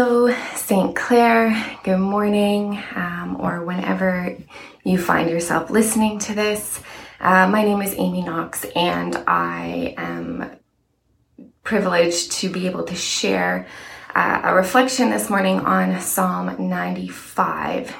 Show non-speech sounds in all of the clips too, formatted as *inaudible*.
Hello, St. Clair. Good morning, um, or whenever you find yourself listening to this. Uh, my name is Amy Knox, and I am privileged to be able to share uh, a reflection this morning on Psalm 95.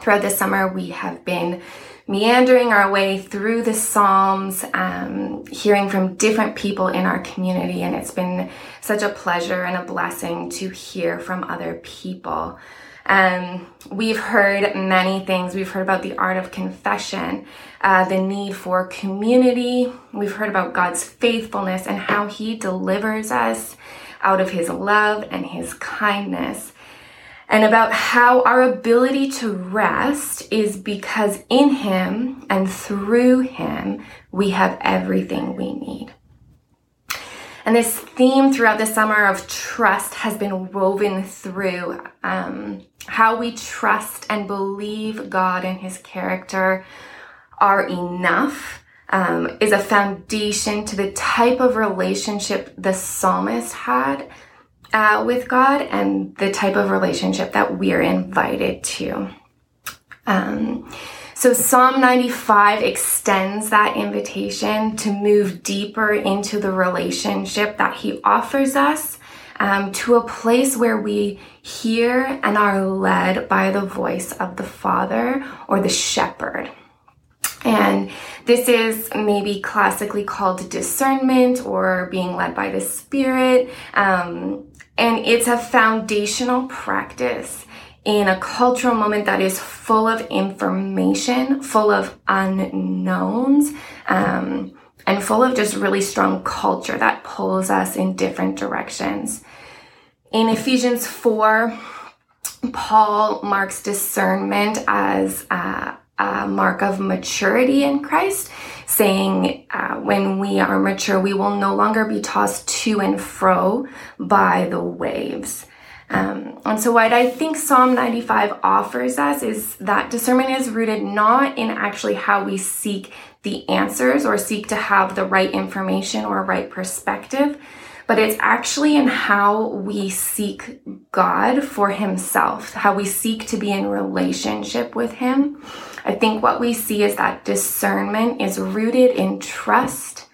Throughout the summer, we have been meandering our way through the Psalms, um, hearing from different people in our community, and it's been such a pleasure and a blessing to hear from other people. Um, we've heard many things. We've heard about the art of confession, uh, the need for community. We've heard about God's faithfulness and how He delivers us out of His love and His kindness and about how our ability to rest is because in Him and through Him, we have everything we need. And this theme throughout the summer of trust has been woven through um, how we trust and believe God and His character are enough. Um, is a foundation to the type of relationship the psalmist had uh, with God and the type of relationship that we're invited to. Um, so Psalm 95 extends that invitation to move deeper into the relationship that he offers us um, to a place where we hear and are led by the voice of the Father or the shepherd. And this is maybe classically called discernment or being led by the Spirit. Um, and it's a foundational practice in a cultural moment that is full of information, full of unknowns, um, and full of just really strong culture that pulls us in different directions. In Ephesians 4, Paul marks discernment as a, a mark of maturity in Christ saying, uh, when we are mature, we will no longer be tossed to and fro by the waves. Um, and so, what I think Psalm 95 offers us is that discernment is rooted not in actually how we seek the answers or seek to have the right information or right perspective, but it's actually in how we seek God for Himself, how we seek to be in relationship with Him. I think what we see is that discernment is rooted in trust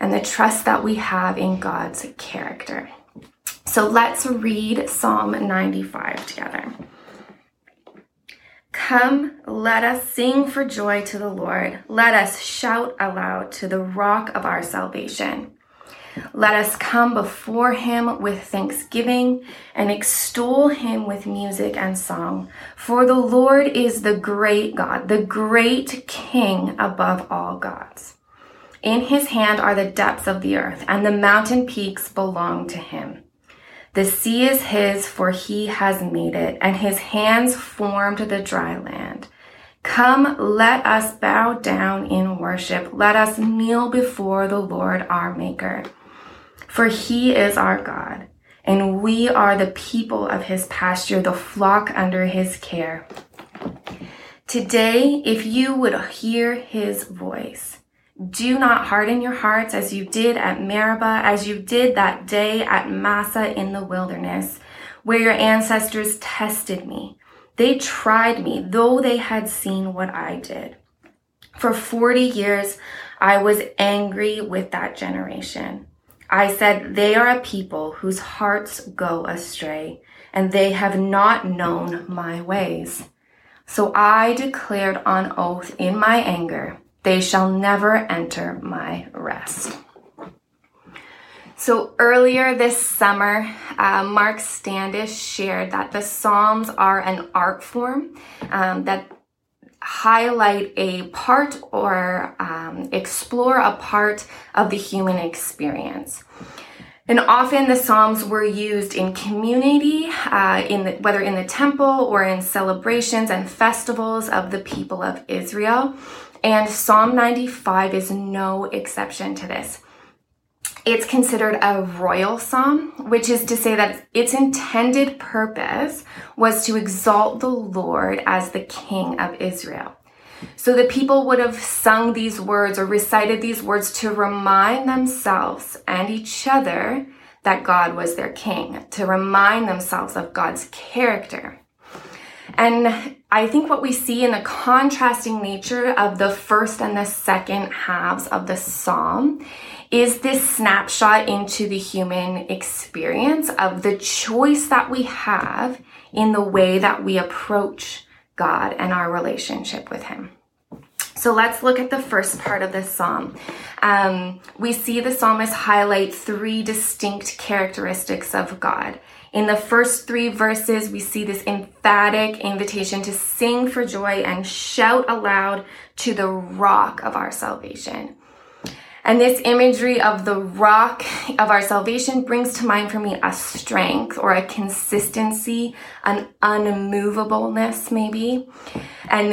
and the trust that we have in God's character. So let's read Psalm 95 together. Come, let us sing for joy to the Lord. Let us shout aloud to the rock of our salvation. Let us come before him with thanksgiving and extol him with music and song. For the Lord is the great God, the great King above all gods. In his hand are the depths of the earth, and the mountain peaks belong to him. The sea is his, for he has made it, and his hands formed the dry land. Come, let us bow down in worship. Let us kneel before the Lord our Maker. For he is our God, and we are the people of his pasture, the flock under his care. Today, if you would hear his voice, do not harden your hearts as you did at Meribah, as you did that day at Massah in the wilderness, where your ancestors tested me. They tried me, though they had seen what I did. For 40 years, I was angry with that generation. I said, They are a people whose hearts go astray, and they have not known my ways. So I declared on oath in my anger, They shall never enter my rest. So earlier this summer, uh, Mark Standish shared that the Psalms are an art form um, that highlight a part or um, explore a part of the human experience. And often the Psalms were used in community, uh, in the, whether in the temple or in celebrations and festivals of the people of Israel. And Psalm 95 is no exception to this it's considered a royal psalm, which is to say that its intended purpose was to exalt the Lord as the King of Israel. So the people would have sung these words or recited these words to remind themselves and each other that God was their king, to remind themselves of God's character. And I think what we see in the contrasting nature of the first and the second halves of the psalm is this snapshot into the human experience of the choice that we have in the way that we approach God and our relationship with Him. So let's look at the first part of this psalm. Um, we see the psalmist highlight three distinct characteristics of God. In the first three verses, we see this emphatic invitation to sing for joy and shout aloud to the rock of our salvation. And this imagery of the rock of our salvation brings to mind for me a strength or a consistency, an unmovableness, maybe. And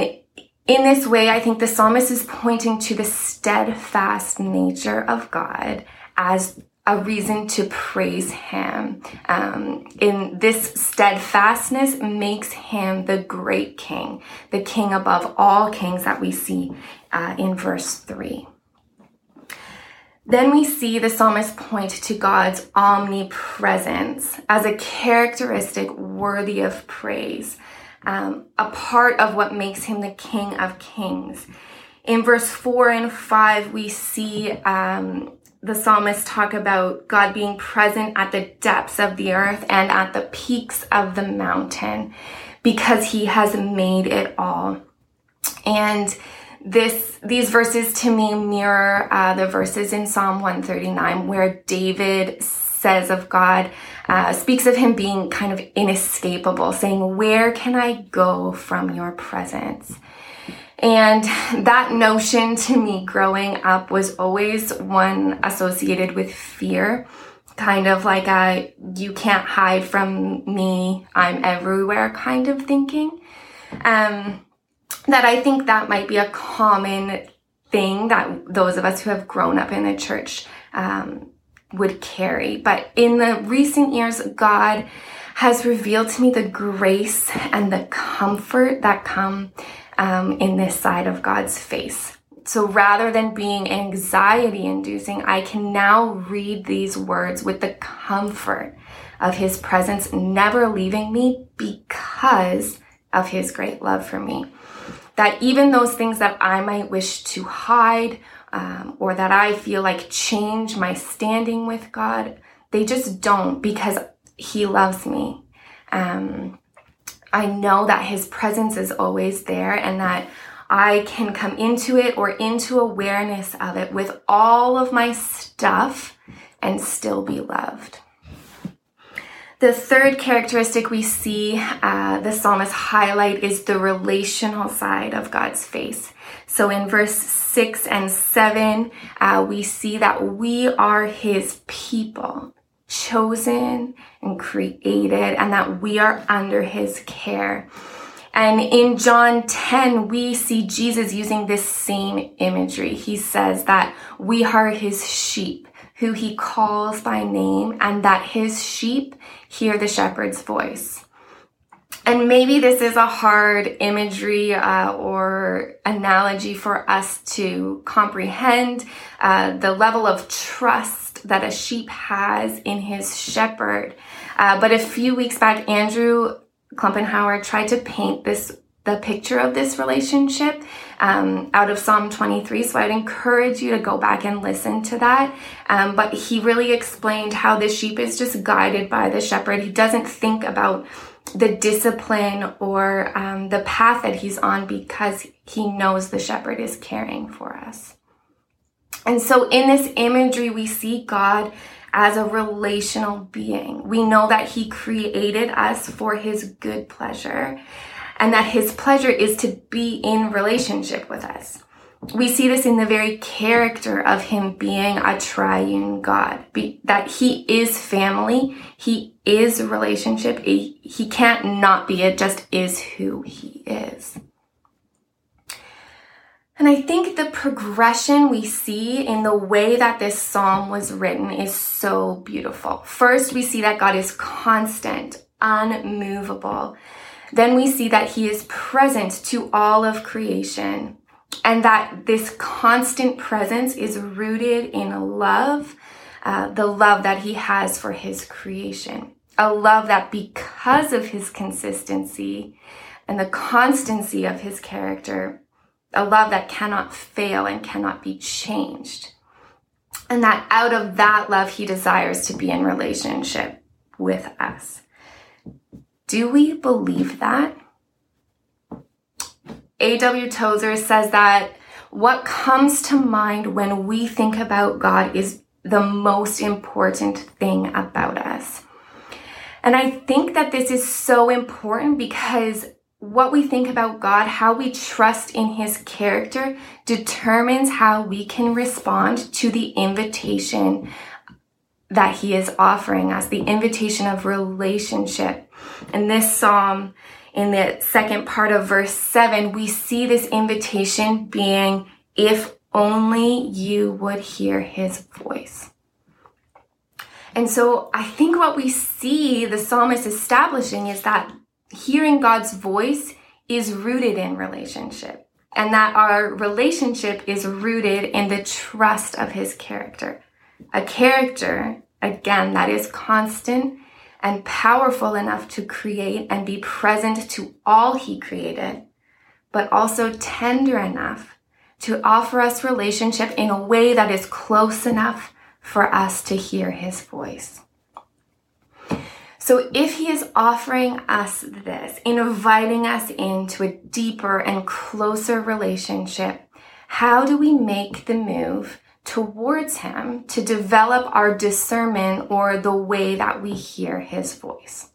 in this way, I think the psalmist is pointing to the steadfast nature of God as a reason to praise him. Um, in this steadfastness makes him the great king, the king above all kings that we see uh, in verse 3. Then we see the psalmist point to God's omnipresence as a characteristic worthy of praise, um, a part of what makes him the King of Kings. In verse 4 and 5, we see um, the psalmist talk about God being present at the depths of the earth and at the peaks of the mountain because he has made it all. And this these verses to me mirror uh, the verses in Psalm 139 where David says of God, uh, speaks of him being kind of inescapable, saying, Where can I go from your presence? And that notion to me growing up was always one associated with fear, kind of like a you can't hide from me, I'm everywhere kind of thinking. Um, that I think that might be a common thing that those of us who have grown up in the church um, would carry. But in the recent years, God has revealed to me the grace and the comfort that come um, in this side of God's face. So rather than being anxiety inducing, I can now read these words with the comfort of His presence never leaving me because of His great love for me that even those things that I might wish to hide um, or that I feel like change my standing with God, they just don't because He loves me. Um, I know that His presence is always there and that I can come into it or into awareness of it with all of my stuff and still be loved. The third characteristic we see uh, the psalmist highlight is the relational side of God's face. So in verse 6 and 7, uh, we see that we are his people, chosen and created, and that we are under his care. And in John 10, we see Jesus using this same imagery. He says that we are his sheep who he calls by name, and that his sheep hear the shepherd's voice. And maybe this is a hard imagery uh, or analogy for us to comprehend uh, the level of trust that a sheep has in his shepherd. Uh, but a few weeks back, Andrew Klumpenhauer tried to paint this the picture of this relationship um, out of Psalm 23. So I'd encourage you to go back and listen to that. Um, but he really explained how the sheep is just guided by the shepherd. He doesn't think about the discipline or um, the path that he's on because he knows the shepherd is caring for us. And so in this imagery, we see God as a relational being. We know that he created us for his good pleasure and that his pleasure is to be in relationship with us. We see this in the very character of him being a triune God, be, that he is family, he is relationship, he, he can't not be, it just is who he is. And I think the progression we see in the way that this psalm was written is so beautiful. First, we see that God is constant, unmovable, then we see that he is present to all of creation and that this constant presence is rooted in love uh, the love that he has for his creation. A love that because of his consistency and the constancy of his character, a love that cannot fail and cannot be changed. And that out of that love, he desires to be in relationship with us. Do we believe that? A.W. Tozer says that what comes to mind when we think about God is the most important thing about us. And I think that this is so important because what we think about God, how we trust in his character determines how we can respond to the invitation that he is offering us, the invitation of relationship. In this psalm, in the second part of verse 7, we see this invitation being, if only you would hear his voice. And so I think what we see the psalmist establishing is that hearing God's voice is rooted in relationship and that our relationship is rooted in the trust of his character. A character, again, that is constant and powerful enough to create and be present to all he created, but also tender enough to offer us relationship in a way that is close enough for us to hear his voice. So if he is offering us this, inviting us into a deeper and closer relationship, how do we make the move towards him to develop our discernment or the way that we hear his voice.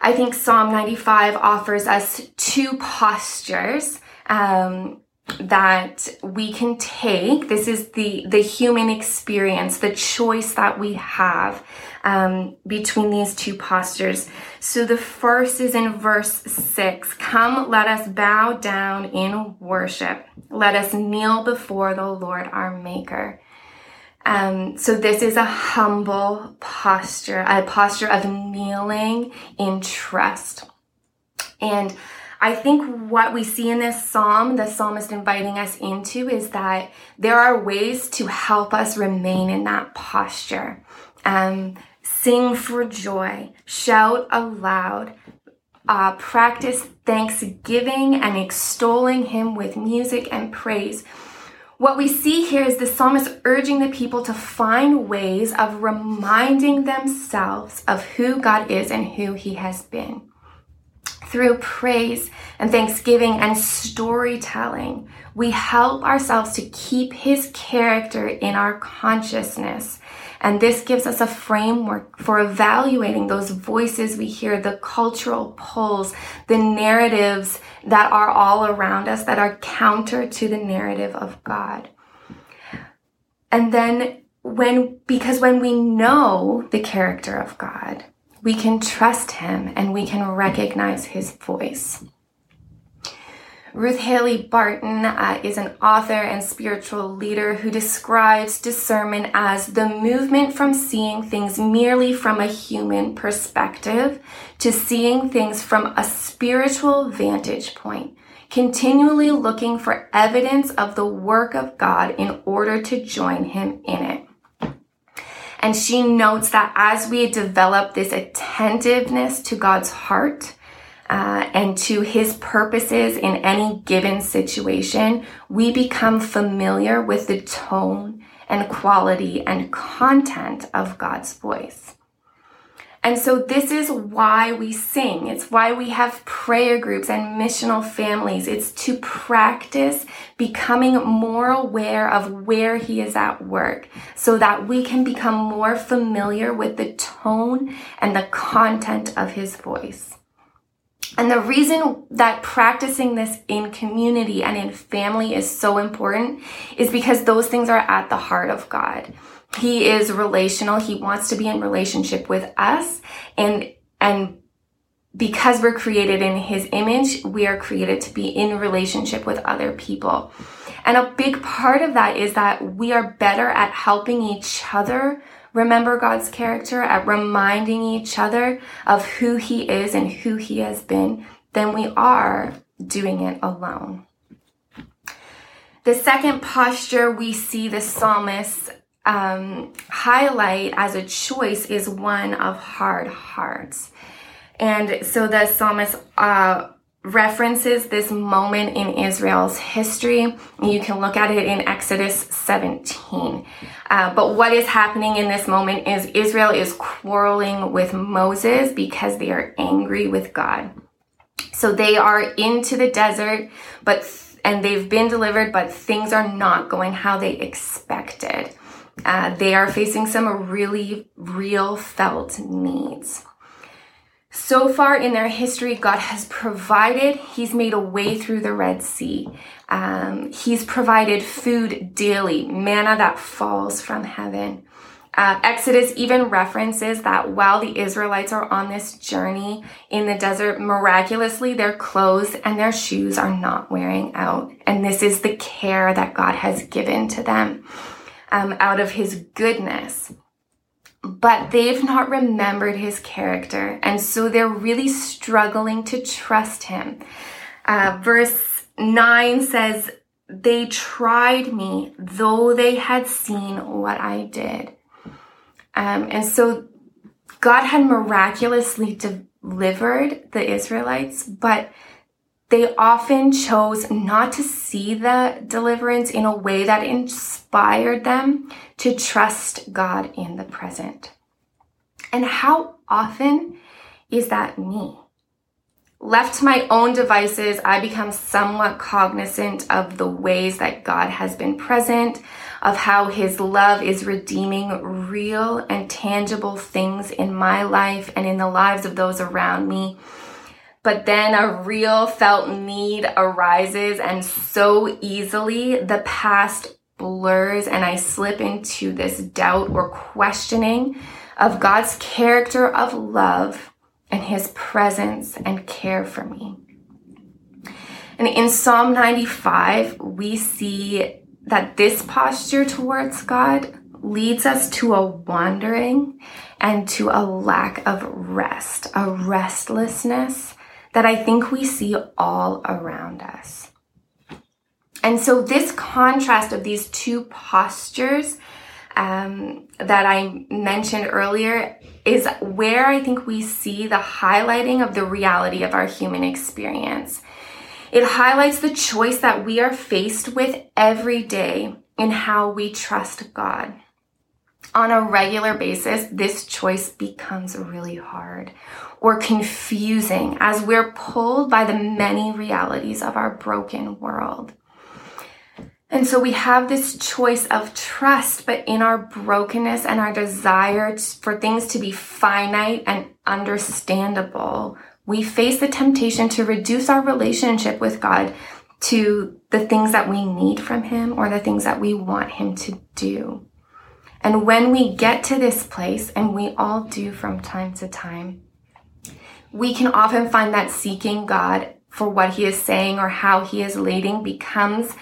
I think Psalm 95 offers us two postures um, that we can take. This is the, the human experience, the choice that we have um, between these two postures. So the first is in verse 6 Come, let us bow down in worship. Let us kneel before the Lord our Maker. Um, so this is a humble posture, a posture of kneeling in trust. And I think what we see in this psalm, the psalmist inviting us into, is that there are ways to help us remain in that posture. Um, sing for joy, shout aloud, uh, practice thanksgiving and extolling him with music and praise. What we see here is the psalmist urging the people to find ways of reminding themselves of who God is and who he has been through praise and thanksgiving and storytelling, we help ourselves to keep his character in our consciousness. And this gives us a framework for evaluating those voices we hear, the cultural pulls, the narratives that are all around us that are counter to the narrative of God. And then when, because when we know the character of God, we can trust him and we can recognize his voice. Ruth Haley Barton uh, is an author and spiritual leader who describes discernment as the movement from seeing things merely from a human perspective to seeing things from a spiritual vantage point, continually looking for evidence of the work of God in order to join him in it. And she notes that as we develop this attentiveness to God's heart, uh, and to his purposes in any given situation, we become familiar with the tone and quality and content of God's voice. And so this is why we sing. It's why we have prayer groups and missional families. It's to practice becoming more aware of where he is at work so that we can become more familiar with the tone and the content of his voice. And the reason that practicing this in community and in family is so important is because those things are at the heart of God. He is relational. He wants to be in relationship with us and, and because we're created in his image, we are created to be in relationship with other people. And a big part of that is that we are better at helping each other remember God's character, at reminding each other of who he is and who he has been than we are doing it alone. The second posture we see the psalmist um, highlight as a choice is one of hard hearts. And so the psalmist uh, references this moment in Israel's history. You can look at it in Exodus 17. Uh, but what is happening in this moment is Israel is quarreling with Moses because they are angry with God. So they are into the desert, but and they've been delivered, but things are not going how they expected. Uh, they are facing some really real felt needs. So far in their history, God has provided. He's made a way through the Red Sea. Um, he's provided food daily, manna that falls from heaven. Uh, Exodus even references that while the Israelites are on this journey in the desert, miraculously their clothes and their shoes are not wearing out. And this is the care that God has given to them um, out of his goodness but they've not remembered his character. And so they're really struggling to trust him. Uh, verse 9 says, They tried me, though they had seen what I did. Um, and so God had miraculously delivered the Israelites, but they often chose not to see the deliverance in a way that inspired them to trust God in the present. And how often is that me? Left to my own devices, I become somewhat cognizant of the ways that God has been present, of how his love is redeeming real and tangible things in my life and in the lives of those around me but then a real felt need arises and so easily the past blurs and I slip into this doubt or questioning of God's character of love and his presence and care for me. And in Psalm 95, we see that this posture towards God leads us to a wandering and to a lack of rest, a restlessness that I think we see all around us. And so, this contrast of these two postures um, that I mentioned earlier is where I think we see the highlighting of the reality of our human experience. It highlights the choice that we are faced with every day in how we trust God on a regular basis, this choice becomes really hard or confusing as we're pulled by the many realities of our broken world. And so we have this choice of trust, but in our brokenness and our desire for things to be finite and understandable, we face the temptation to reduce our relationship with God to the things that we need from Him or the things that we want Him to do. And when we get to this place, and we all do from time to time, we can often find that seeking God for what he is saying or how he is leading becomes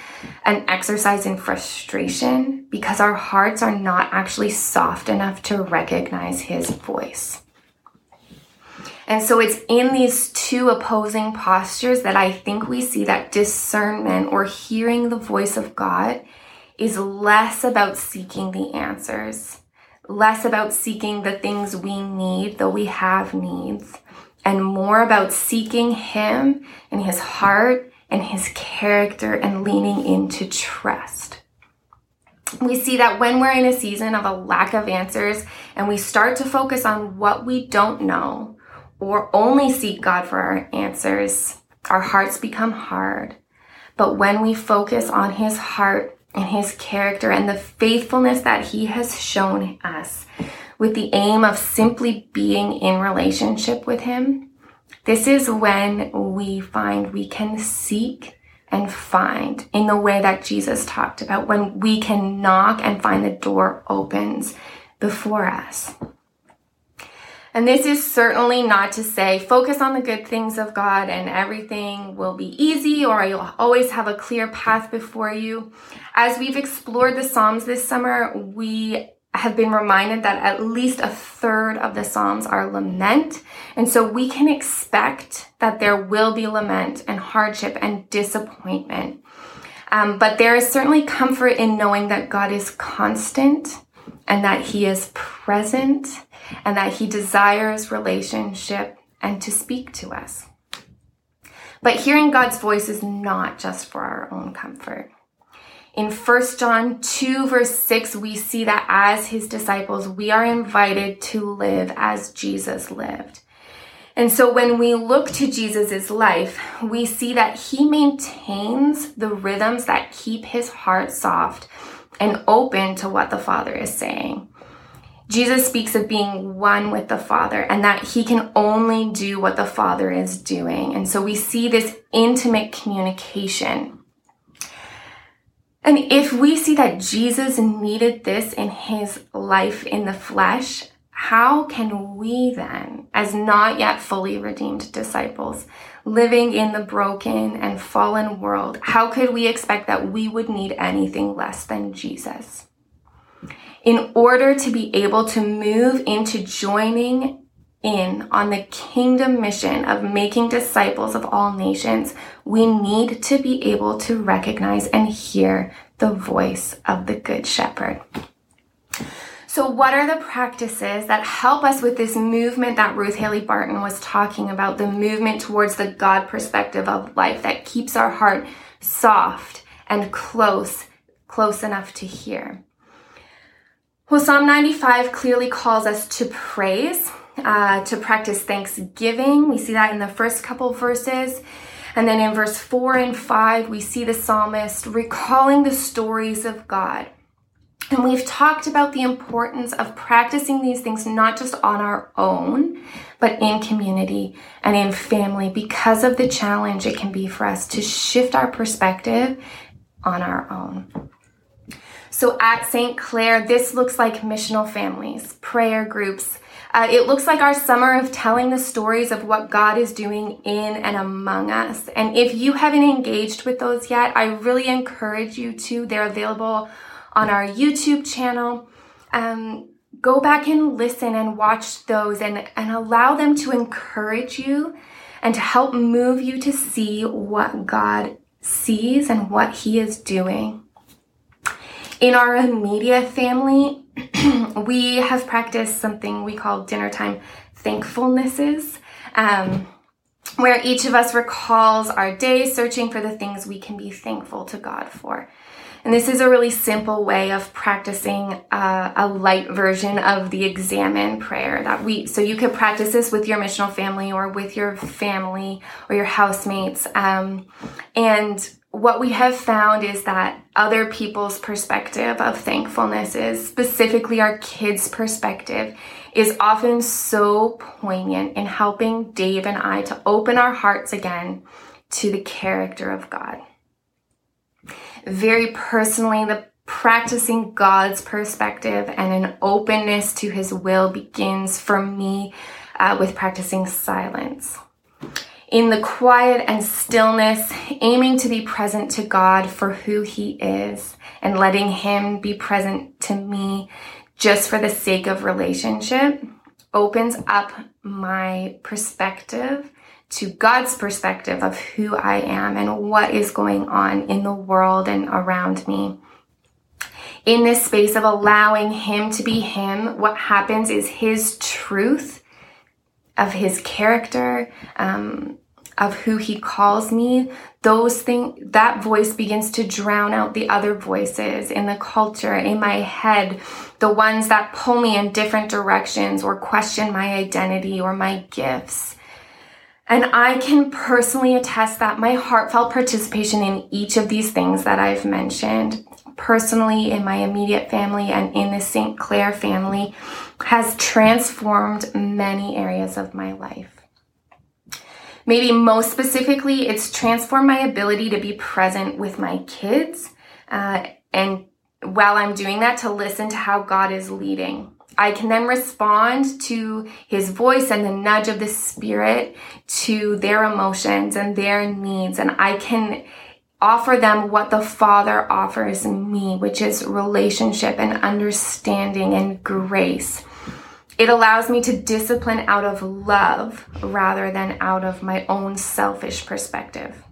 an exercise in frustration because our hearts are not actually soft enough to recognize his voice. And so it's in these two opposing postures that I think we see that discernment or hearing the voice of God is less about seeking the answers, less about seeking the things we need, though we have needs, and more about seeking Him and His heart and His character and leaning into trust. We see that when we're in a season of a lack of answers and we start to focus on what we don't know or only seek God for our answers, our hearts become hard. But when we focus on His heart and his character and the faithfulness that he has shown us with the aim of simply being in relationship with him, this is when we find we can seek and find in the way that Jesus talked about, when we can knock and find the door opens before us. And this is certainly not to say focus on the good things of God and everything will be easy or you'll always have a clear path before you. As we've explored the Psalms this summer, we have been reminded that at least a third of the Psalms are lament. And so we can expect that there will be lament and hardship and disappointment. Um, but there is certainly comfort in knowing that God is constant and that He is present and that He desires relationship and to speak to us. But hearing God's voice is not just for our own comfort. In 1 John 2, verse 6, we see that as his disciples, we are invited to live as Jesus lived. And so when we look to Jesus' life, we see that he maintains the rhythms that keep his heart soft and open to what the Father is saying. Jesus speaks of being one with the Father and that he can only do what the Father is doing. And so we see this intimate communication. And if we see that Jesus needed this in his life in the flesh, how can we then, as not yet fully redeemed disciples, living in the broken and fallen world, how could we expect that we would need anything less than Jesus? In order to be able to move into joining in on the kingdom mission of making disciples of all nations, we need to be able to recognize and hear the voice of the Good Shepherd. So, what are the practices that help us with this movement that Ruth Haley Barton was talking about? The movement towards the God perspective of life that keeps our heart soft and close, close enough to hear. Well, Psalm 95 clearly calls us to praise, uh, to practice thanksgiving. We see that in the first couple verses. And then in verse 4 and 5, we see the psalmist recalling the stories of God. And we've talked about the importance of practicing these things not just on our own, but in community and in family because of the challenge it can be for us to shift our perspective on our own. So at St. Clair, this looks like missional families, prayer groups. Uh, it looks like our summer of telling the stories of what God is doing in and among us. And if you haven't engaged with those yet, I really encourage you to. They're available on our YouTube channel. Um, go back and listen and watch those and, and allow them to encourage you and to help move you to see what God sees and what He is doing. In our immediate family, *clears throat* we have practiced something we call dinner time thankfulnesses, um, where each of us recalls our day searching for the things we can be thankful to God for. And this is a really simple way of practicing uh, a light version of the Examen prayer that we, so you could practice this with your missional family or with your family or your housemates. Um, and what we have found is that other people's perspective of thankfulness is specifically our kids' perspective is often so poignant in helping Dave and I to open our hearts again to the character of God. Very personally, the practicing God's perspective and an openness to his will begins for me uh, with practicing silence in the quiet and stillness, aiming to be present to God for who He is and letting Him be present to me just for the sake of relationship opens up my perspective to God's perspective of who I am and what is going on in the world and around me. In this space of allowing Him to be Him, what happens is His truth of His character, um, of who he calls me, those things, that voice begins to drown out the other voices in the culture, in my head, the ones that pull me in different directions or question my identity or my gifts. And I can personally attest that my heartfelt participation in each of these things that I've mentioned, personally in my immediate family and in the St. Clair family, has transformed many areas of my life. Maybe most specifically, it's transformed my ability to be present with my kids. Uh, and while I'm doing that, to listen to how God is leading. I can then respond to his voice and the nudge of the spirit to their emotions and their needs. And I can offer them what the Father offers me, which is relationship and understanding and grace. It allows me to discipline out of love rather than out of my own selfish perspective.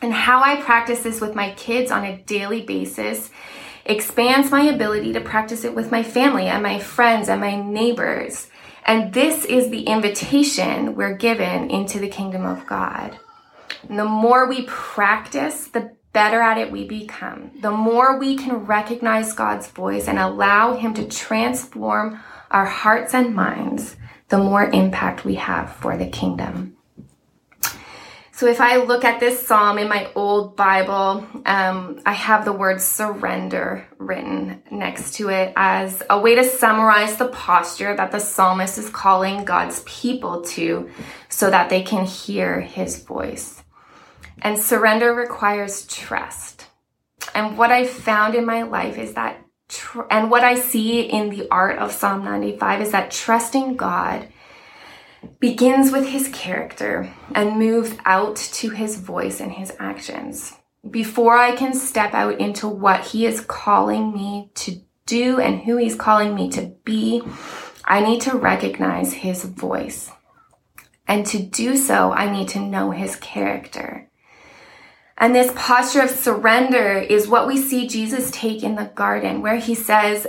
And how I practice this with my kids on a daily basis expands my ability to practice it with my family and my friends and my neighbors. And this is the invitation we're given into the kingdom of God. And the more we practice, the better at it we become. The more we can recognize God's voice and allow Him to transform our hearts and minds, the more impact we have for the kingdom. So if I look at this psalm in my old Bible, um, I have the word surrender written next to it as a way to summarize the posture that the psalmist is calling God's people to so that they can hear his voice. And surrender requires trust. And what I found in my life is that, tr- and what I see in the art of Psalm 95 is that trusting God begins with his character and moves out to his voice and his actions. Before I can step out into what he is calling me to do and who he's calling me to be, I need to recognize his voice. And to do so, I need to know his character. And this posture of surrender is what we see Jesus take in the garden, where he says,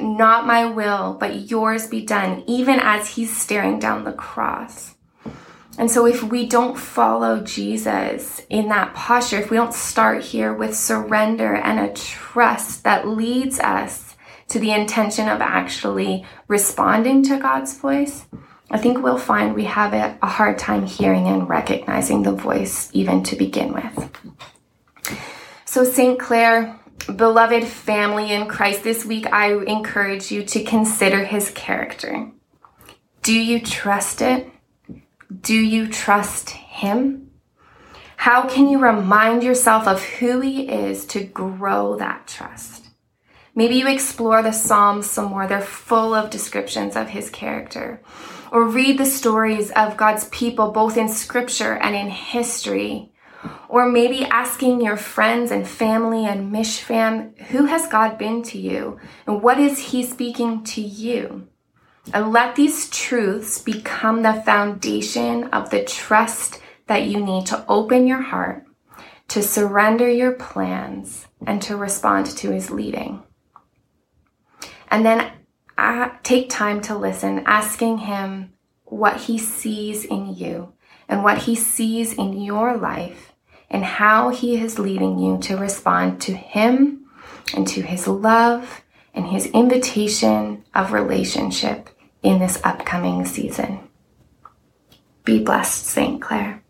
not my will, but yours be done, even as he's staring down the cross. And so, if we don't follow Jesus in that posture, if we don't start here with surrender and a trust that leads us to the intention of actually responding to God's voice, I think we'll find we have a hard time hearing and recognizing the voice even to begin with. So, St. Clair, beloved family in Christ, this week I encourage you to consider his character. Do you trust it? Do you trust him? How can you remind yourself of who he is to grow that trust? Maybe you explore the Psalms some more. They're full of descriptions of his character. Or read the stories of God's people, both in scripture and in history or maybe asking your friends and family and Mishfam, who has God been to you? And what is He speaking to you? And let these truths become the foundation of the trust that you need to open your heart, to surrender your plans, and to respond to His leading. And then uh, take time to listen, asking Him what He sees in you and what He sees in your life and how He is leading you to respond to Him and to His love and His invitation of relationship in this upcoming season. Be blessed, St. Clair.